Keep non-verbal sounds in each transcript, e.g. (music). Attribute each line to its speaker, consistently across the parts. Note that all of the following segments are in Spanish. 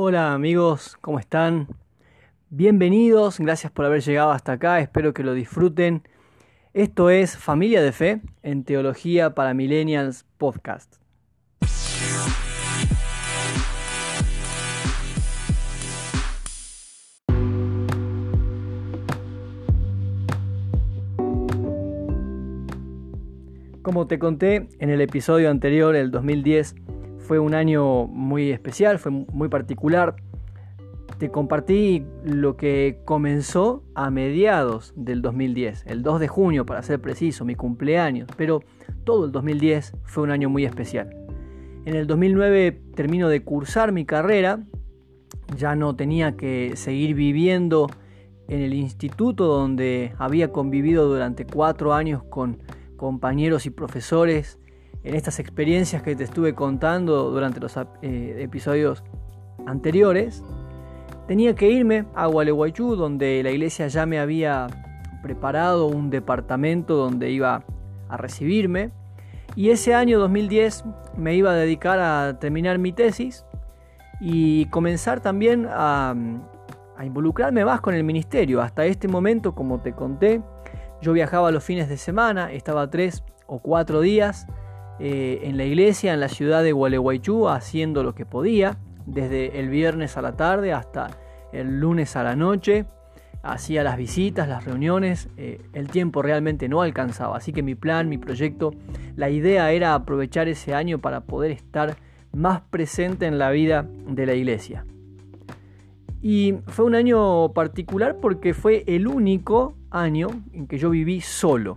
Speaker 1: Hola amigos, ¿cómo están? Bienvenidos, gracias por haber llegado hasta acá, espero que lo disfruten. Esto es Familia de Fe en Teología para Millennials Podcast. Como te conté en el episodio anterior, el 2010 fue un año muy especial, fue muy particular. Te compartí lo que comenzó a mediados del 2010, el 2 de junio para ser preciso, mi cumpleaños, pero todo el 2010 fue un año muy especial. En el 2009 termino de cursar mi carrera, ya no tenía que seguir viviendo en el instituto donde había convivido durante cuatro años con compañeros y profesores en estas experiencias que te estuve contando durante los eh, episodios anteriores, tenía que irme a Gualeguaychú, donde la iglesia ya me había preparado un departamento donde iba a recibirme. Y ese año 2010 me iba a dedicar a terminar mi tesis y comenzar también a, a involucrarme más con el ministerio. Hasta este momento, como te conté, yo viajaba los fines de semana, estaba tres o cuatro días eh, en la iglesia, en la ciudad de Gualeguaychú, haciendo lo que podía, desde el viernes a la tarde hasta el lunes a la noche. Hacía las visitas, las reuniones, eh, el tiempo realmente no alcanzaba, así que mi plan, mi proyecto, la idea era aprovechar ese año para poder estar más presente en la vida de la iglesia. Y fue un año particular porque fue el único año en que yo viví solo.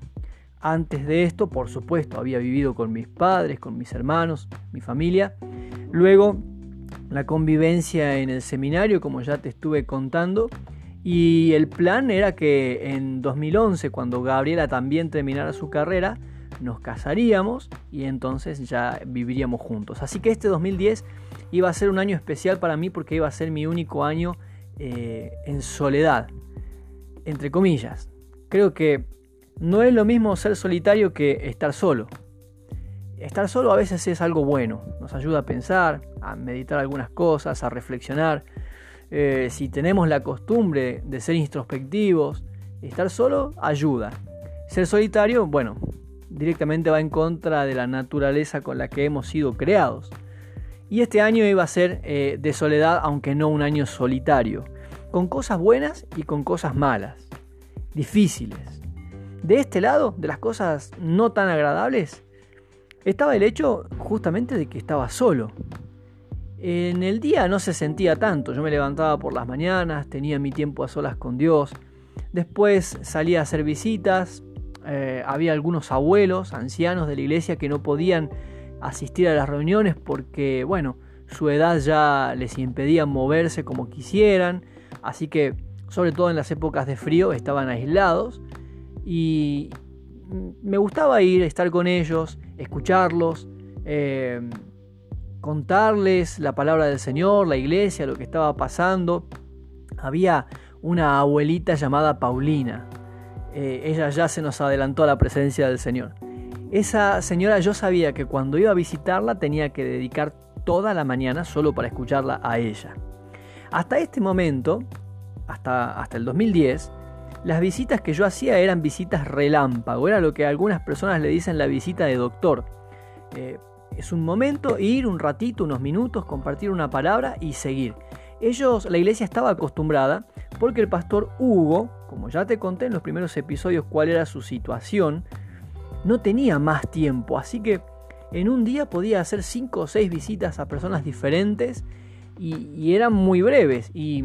Speaker 1: Antes de esto, por supuesto, había vivido con mis padres, con mis hermanos, mi familia. Luego, la convivencia en el seminario, como ya te estuve contando. Y el plan era que en 2011, cuando Gabriela también terminara su carrera, nos casaríamos y entonces ya viviríamos juntos. Así que este 2010 iba a ser un año especial para mí porque iba a ser mi único año eh, en soledad, entre comillas. Creo que no es lo mismo ser solitario que estar solo. Estar solo a veces es algo bueno, nos ayuda a pensar, a meditar algunas cosas, a reflexionar. Eh, si tenemos la costumbre de ser introspectivos, estar solo ayuda. Ser solitario, bueno, directamente va en contra de la naturaleza con la que hemos sido creados. Y este año iba a ser eh, de soledad, aunque no un año solitario, con cosas buenas y con cosas malas difíciles. De este lado, de las cosas no tan agradables, estaba el hecho justamente de que estaba solo. En el día no se sentía tanto, yo me levantaba por las mañanas, tenía mi tiempo a solas con Dios, después salía a hacer visitas, eh, había algunos abuelos, ancianos de la iglesia que no podían asistir a las reuniones porque, bueno, su edad ya les impedía moverse como quisieran, así que sobre todo en las épocas de frío, estaban aislados y me gustaba ir, estar con ellos, escucharlos, eh, contarles la palabra del Señor, la iglesia, lo que estaba pasando. Había una abuelita llamada Paulina. Eh, ella ya se nos adelantó a la presencia del Señor. Esa señora yo sabía que cuando iba a visitarla tenía que dedicar toda la mañana solo para escucharla a ella. Hasta este momento hasta, hasta el 2010, las visitas que yo hacía eran visitas relámpago, era lo que algunas personas le dicen la visita de doctor. Eh, es un momento, ir un ratito, unos minutos, compartir una palabra y seguir. Ellos, la iglesia estaba acostumbrada porque el pastor Hugo, como ya te conté en los primeros episodios cuál era su situación, no tenía más tiempo, así que en un día podía hacer 5 o 6 visitas a personas diferentes y, eran muy breves. Y,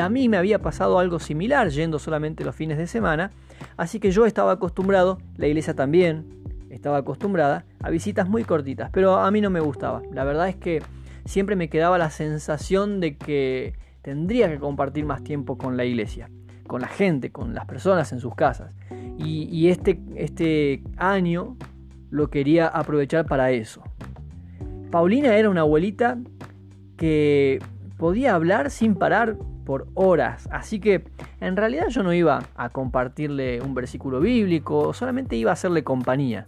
Speaker 1: a mí me había pasado algo similar yendo solamente los fines de semana, así que yo estaba acostumbrado, la iglesia también estaba acostumbrada a visitas muy cortitas, pero a mí no me gustaba. La verdad es que siempre me quedaba la sensación de que tendría que compartir más tiempo con la iglesia, con la gente, con las personas en sus casas. Y, y este, este año lo quería aprovechar para eso. Paulina era una abuelita que podía hablar sin parar por horas. Así que en realidad yo no iba a compartirle un versículo bíblico, solamente iba a hacerle compañía.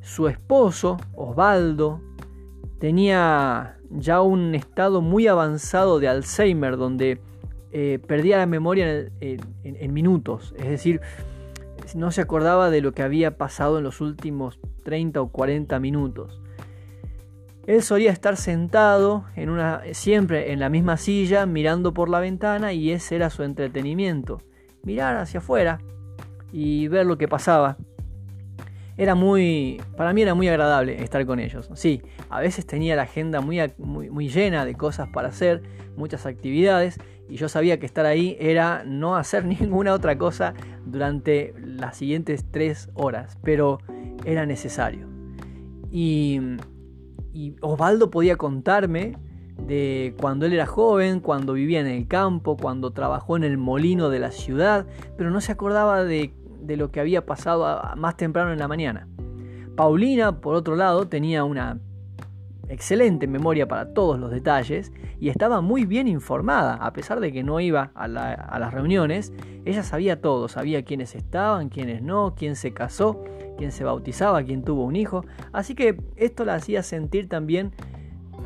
Speaker 1: Su esposo, Osvaldo, tenía ya un estado muy avanzado de Alzheimer, donde eh, perdía la memoria en, minutos, es decir, no se acordaba de lo que había pasado en los últimos 30 o 40 minutos. Él solía estar sentado en una, siempre en la misma silla, mirando por la ventana, y ese era su entretenimiento. Mirar hacia afuera y ver lo que pasaba. Era muy, para mí era muy agradable estar con ellos. Sí, a veces tenía la agenda muy, muy, muy llena de cosas para hacer, muchas actividades, y yo sabía que estar ahí era no hacer (laughs) ninguna otra cosa durante las siguientes tres horas, pero era necesario. Y, y Osvaldo podía contarme de cuando él era joven, cuando vivía en el campo, cuando trabajó en el molino de la ciudad, pero no se acordaba de, de lo que había pasado más temprano en la mañana. Paulina, por otro lado, tenía una excelente memoria para todos los detalles y estaba muy bien informada, a pesar de que no iba a, las reuniones, ella sabía todo, sabía quiénes estaban, quiénes no, quién se casó, quién se bautizaba, quién tuvo un hijo, así que esto la hacía sentir también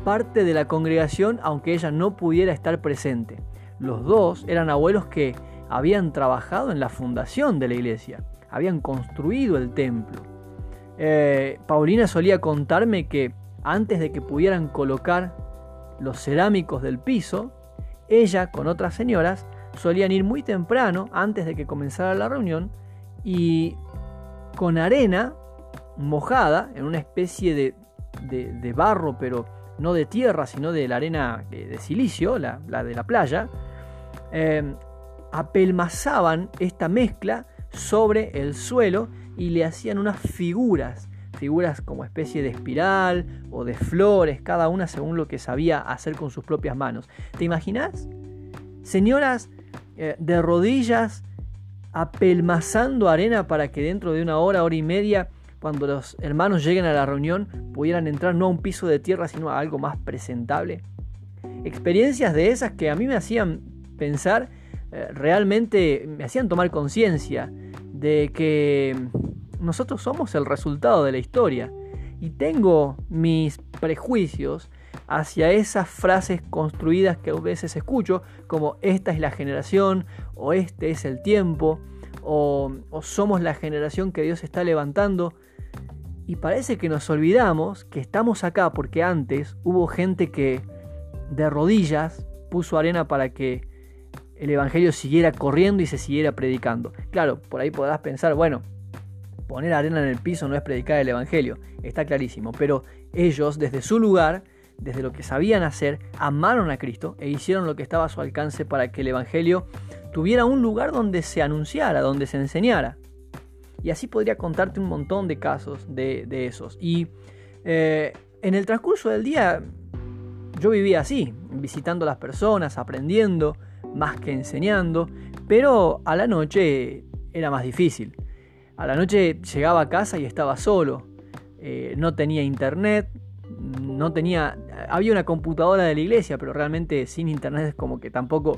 Speaker 1: parte de la congregación aunque ella no pudiera estar presente. Los dos eran abuelos que habían trabajado en la fundación de la iglesia, habían construido el templo. Eh, Paulina solía contarme que antes de que pudieran colocar los cerámicos del piso, ella con otras señoras solían ir muy temprano antes de que comenzara la reunión y con arena mojada en una especie de, barro, pero no de tierra, sino de la arena de, silicio, la, de la playa, em, apelmazaban esta mezcla sobre el suelo y le hacían unas figuras figuras como especie de espiral o de flores, cada una según lo que sabía hacer con sus propias manos. ¿Te imaginas? Señoras eh, de rodillas apelmazando arena para que dentro de una hora, hora y media, cuando los hermanos lleguen a la reunión, pudieran entrar no a un piso de tierra, sino a algo más presentable. Experiencias de esas que a mí me hacían pensar, eh, realmente me hacían tomar conciencia de que nosotros somos el resultado de la historia. Y tengo mis prejuicios hacia esas frases construidas que a veces escucho, como esta es la generación, o este es el tiempo, o, somos la generación que Dios está levantando. Y parece que nos olvidamos que estamos acá porque antes hubo gente que de rodillas puso arena para que el Evangelio siguiera corriendo y se siguiera predicando. Claro, por ahí podrás pensar, bueno, poner arena en el piso no es predicar el Evangelio, está clarísimo, pero ellos desde su lugar, desde lo que sabían hacer, amaron a Cristo e hicieron lo que estaba a su alcance para que el Evangelio tuviera un lugar donde se anunciara, donde se enseñara. Y así podría contarte un montón de casos de, esos. Y eh, en el transcurso del día yo vivía así, visitando a las personas, aprendiendo, más que enseñando, pero a la noche era más difícil. A la noche llegaba a casa y estaba solo. Eh, no tenía internet, no tenía... Había una computadora de la iglesia, pero realmente sin internet es como que tampoco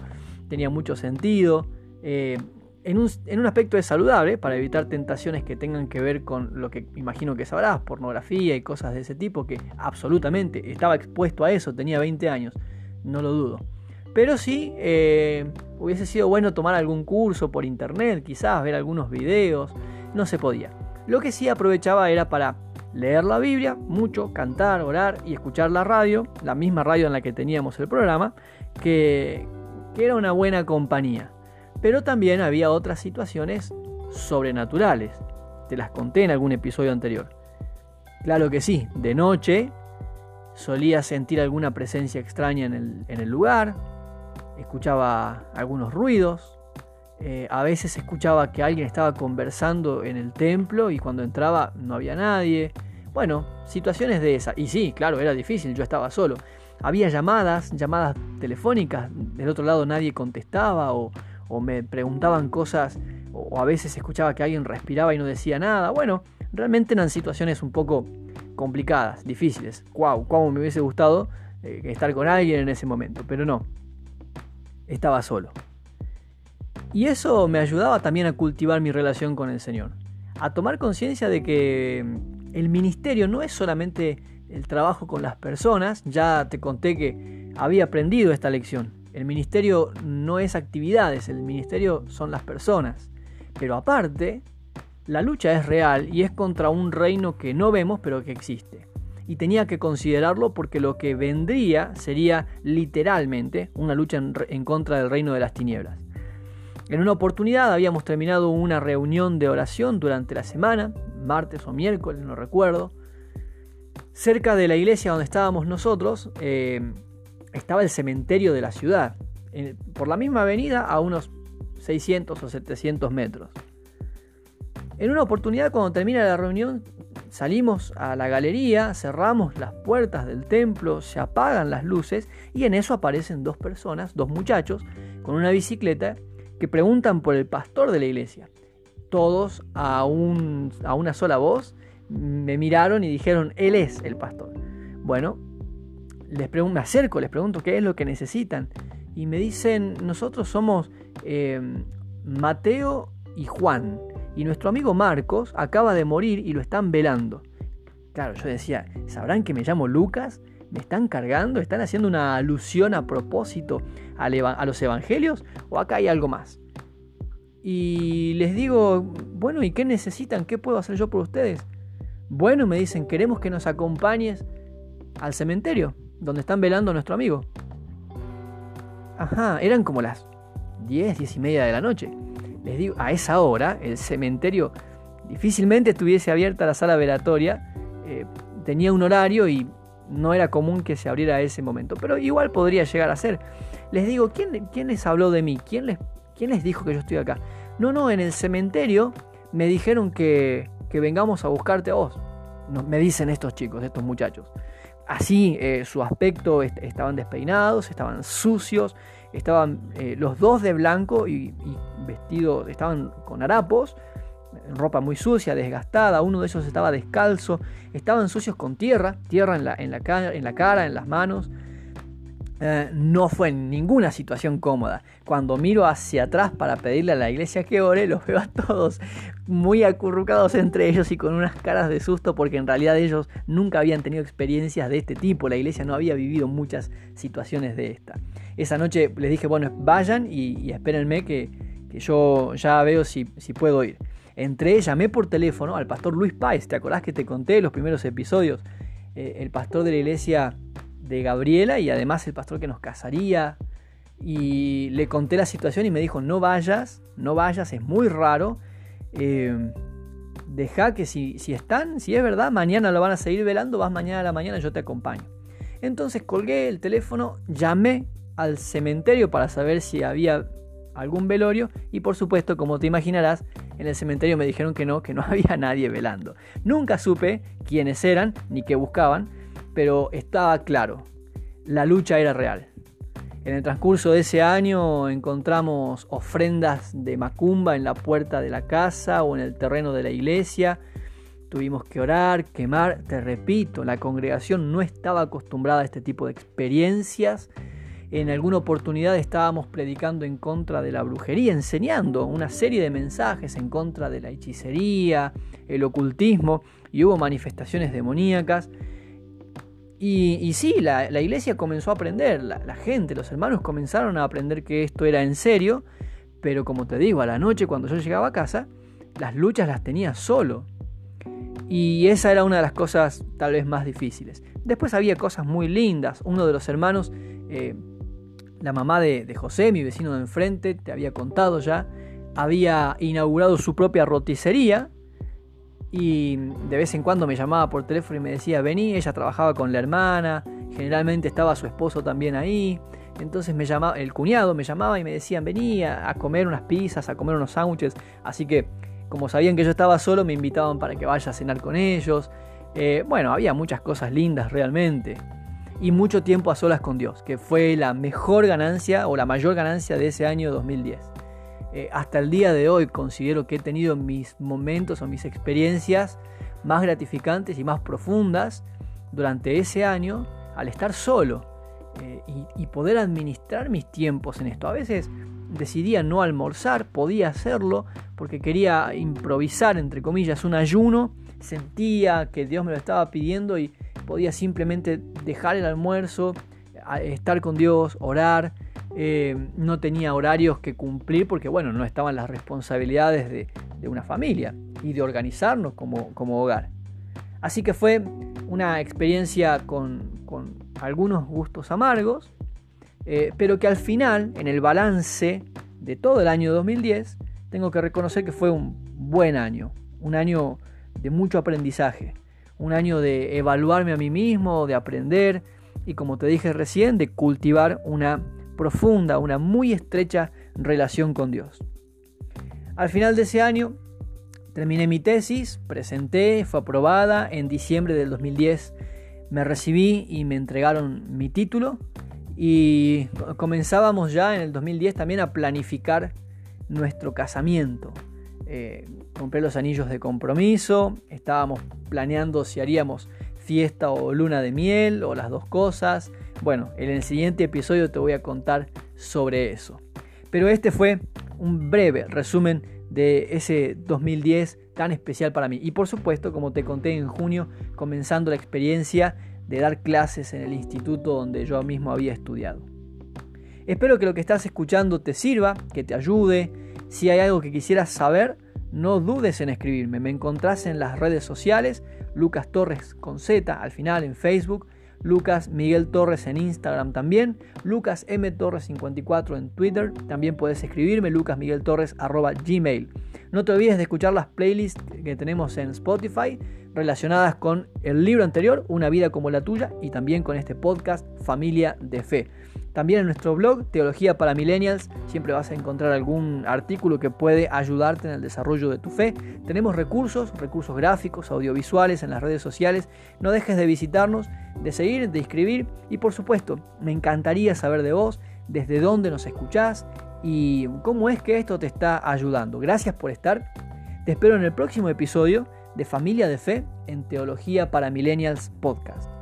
Speaker 1: tenía mucho sentido. Eh, en, un, en, un, aspecto es saludable para evitar tentaciones que tengan que ver con lo que imagino que sabrás, pornografía y cosas de ese tipo, que absolutamente estaba expuesto a eso, tenía 20 años, no lo dudo. Pero sí, eh, hubiese sido bueno tomar algún curso por internet, quizás ver algunos videos, no se podía. Lo que sí aprovechaba era para leer la Biblia, mucho, cantar, orar y escuchar la radio, la misma radio en la que teníamos el programa, que, era una buena compañía. Pero también había otras situaciones sobrenaturales. Te las conté en algún episodio anterior. Claro que sí, de noche solía sentir alguna presencia extraña en el, en el lugar, escuchaba algunos ruidos, eh, a veces escuchaba que alguien estaba conversando en el templo y cuando entraba no había nadie. Bueno, situaciones de esas. Y sí, claro, era difícil, yo estaba solo. Había llamadas, llamadas telefónicas, del otro lado nadie contestaba o, me preguntaban cosas o, a veces escuchaba que alguien respiraba y no decía nada. Bueno, realmente eran situaciones un poco complicadas, difíciles. ¡Wow! ¿Cómo me hubiese gustado eh, estar con alguien en ese momento? Pero no, estaba solo. Y eso me ayudaba también a cultivar mi relación con el Señor, a tomar conciencia de que mm, el ministerio no es solamente el trabajo con las personas. Ya te conté que había aprendido esta lección. El ministerio no es actividades, el ministerio son las personas. Pero aparte, la lucha es real y es contra un reino que no vemos pero que existe. Y tenía que considerarlo porque lo que vendría sería literalmente una lucha en, contra del reino de las tinieblas. En una oportunidad habíamos terminado una reunión de oración durante la semana, martes o miércoles, no recuerdo. Cerca de la iglesia donde estábamos nosotros eh, estaba el cementerio de la ciudad, por la misma avenida a unos 600 o 700 metros. En una oportunidad cuando termina la reunión salimos a la galería, cerramos las puertas del templo, se apagan las luces y en eso aparecen dos personas, dos muchachos, con una bicicleta que preguntan por el pastor de la iglesia. Todos a, a una sola voz me miraron y dijeron, él es el pastor. Bueno, les me acerco, les pregunto qué es lo que necesitan. Y me dicen, nosotros somos eh, Mateo y Juan. Y nuestro amigo Marcos acaba de morir y lo están velando. Claro, yo decía, ¿sabrán que me llamo Lucas? ¿Me están cargando? ¿Están haciendo una alusión a propósito a los evangelios? ¿O acá hay algo más? Y les digo, bueno, ¿y qué necesitan? ¿Qué puedo hacer yo por ustedes? Bueno, me dicen, queremos que nos acompañes al cementerio, donde están velando a nuestro amigo. Ajá, eran como las 10, 10 y media de la noche. Les digo, a esa hora el cementerio difícilmente estuviese abierta la sala velatoria, eh, tenía un horario y no era común que se abriera a ese momento, pero igual podría llegar a ser. Les digo, ¿quién, les habló de mí? ¿Quién les, ¿Quién les dijo que yo estoy acá? No, no, en el cementerio me dijeron que, vengamos a buscarte a vos. me dicen estos chicos, estos muchachos. Así, eh, su aspecto estaban despeinados, estaban sucios, estaban eh, los dos de blanco y, vestidos, estaban con harapos, ropa muy sucia, desgastada, uno de ellos estaba descalzo, estaban sucios con tierra, tierra en la cara, en las manos. Eh, no fue en ninguna situación cómoda. Cuando miro hacia atrás para pedirle a la iglesia que ore, los veo a todos muy acurrucados entre ellos y con unas caras de susto porque en realidad ellos nunca habían tenido experiencias de este tipo. La iglesia no había vivido muchas situaciones de esta. Esa noche les dije, bueno, vayan y, espérenme que, yo ya veo si, puedo ir. Entré, llamé por teléfono al pastor Luis Páez. ¿Te acordás que te conté los primeros episodios? Eh, el pastor de la iglesia de Gabriela y además el pastor que nos casaría. Y le conté la situación y me dijo, no vayas, no vayas, es muy raro. Eh, deja que si, si están, si es verdad, mañana lo van a seguir velando, vas mañana a la mañana, yo te acompaño. Entonces colgué el teléfono, llamé al cementerio para saber si había algún velorio y por supuesto, como te imaginarás, en el cementerio me dijeron que no, que no (laughs) había nadie velando. Nunca supe quiénes eran ni qué buscaban, pero estaba claro, la lucha era real. En el transcurso de ese año encontramos ofrendas de macumba en la puerta de la casa o en el terreno de la iglesia. Tuvimos que orar, quemar. Te repito, la congregación no estaba acostumbrada a este tipo de experiencias. En alguna oportunidad estábamos predicando en contra de la brujería, enseñando una serie de mensajes en contra de la hechicería, el ocultismo, y hubo manifestaciones demoníacas. Y, sí, la, iglesia comenzó a aprender, la, gente, los hermanos comenzaron a aprender que esto era en serio, pero como te digo, a la noche cuando yo llegaba a casa, las luchas las tenía solo. Y esa era una de las cosas tal vez más difíciles. Después había cosas muy lindas. Uno de los hermanos, eh, la mamá de, de José, mi vecino de enfrente, te había contado ya, había inaugurado su propia roticería y de vez en cuando me llamaba por teléfono y me decía, vení, ella trabajaba con la hermana, generalmente estaba su esposo también ahí, entonces me llamaba, el cuñado me llamaba y me decían, vení a, comer unas pizzas, a comer unos sándwiches, así que como sabían que yo estaba solo, me invitaban para que vaya a cenar con ellos. Eh, bueno, había muchas cosas lindas realmente. Y mucho tiempo a solas con Dios, que fue la mejor ganancia o la mayor ganancia de ese año 2010. Eh, hasta el día de hoy considero que he tenido mis momentos o mis experiencias más gratificantes y más profundas durante ese año al estar solo eh, y, poder administrar mis tiempos en esto. A veces decidía no almorzar, podía hacerlo porque quería improvisar, entre comillas, un ayuno sentía que Dios me lo estaba pidiendo y podía simplemente dejar el almuerzo, estar con Dios, orar. Eh, no tenía horarios que cumplir porque, bueno, no estaban las responsabilidades de, una familia y de organizarnos como, como, hogar. Así que fue una experiencia con, algunos gustos amargos, eh, pero que al final, en el balance de todo el año 2010, tengo que reconocer que fue un buen año, un año de mucho aprendizaje, un año de evaluarme a mí mismo, de aprender y como te dije recién, de cultivar una profunda, una muy estrecha relación con Dios. Al final de ese año terminé mi tesis, presenté, fue aprobada en diciembre del 2010, me recibí y me entregaron mi título y comenzábamos ya en el 2010 también a planificar nuestro casamiento. Eh, compré los anillos de compromiso, estábamos planeando si haríamos fiesta o luna de miel o las dos cosas. Bueno, en el siguiente episodio te voy a contar sobre eso. Pero este fue un breve resumen de ese 2010 tan especial para mí. Y por supuesto, como te conté en junio, comenzando la experiencia de dar clases en el instituto donde yo mismo había estudiado. Espero que lo que estás escuchando te sirva, que te ayude. Si hay algo que quisieras saber, no dudes en escribirme. Me encontrás en las redes sociales, Lucas Torres con Z al final en Facebook, Lucas Miguel Torres en Instagram también, Lucas M Torres 54 en Twitter, también puedes escribirme lucasmigueltorres@gmail. No te olvides de escuchar las playlists que tenemos en Spotify relacionadas con el libro anterior, Una vida como la tuya, y también con este podcast Familia de Fe. También en nuestro blog, Teología para Millennials, siempre vas a encontrar algún artículo que puede ayudarte en el desarrollo de tu fe. Tenemos recursos, recursos gráficos, audiovisuales en las redes sociales. No dejes de visitarnos, de seguir, de escribir y por supuesto, me encantaría saber de vos, desde dónde nos escuchás y cómo es que esto te está ayudando. Gracias por estar. Te espero en el próximo episodio de Familia de Fe en Teología para Millennials Podcast.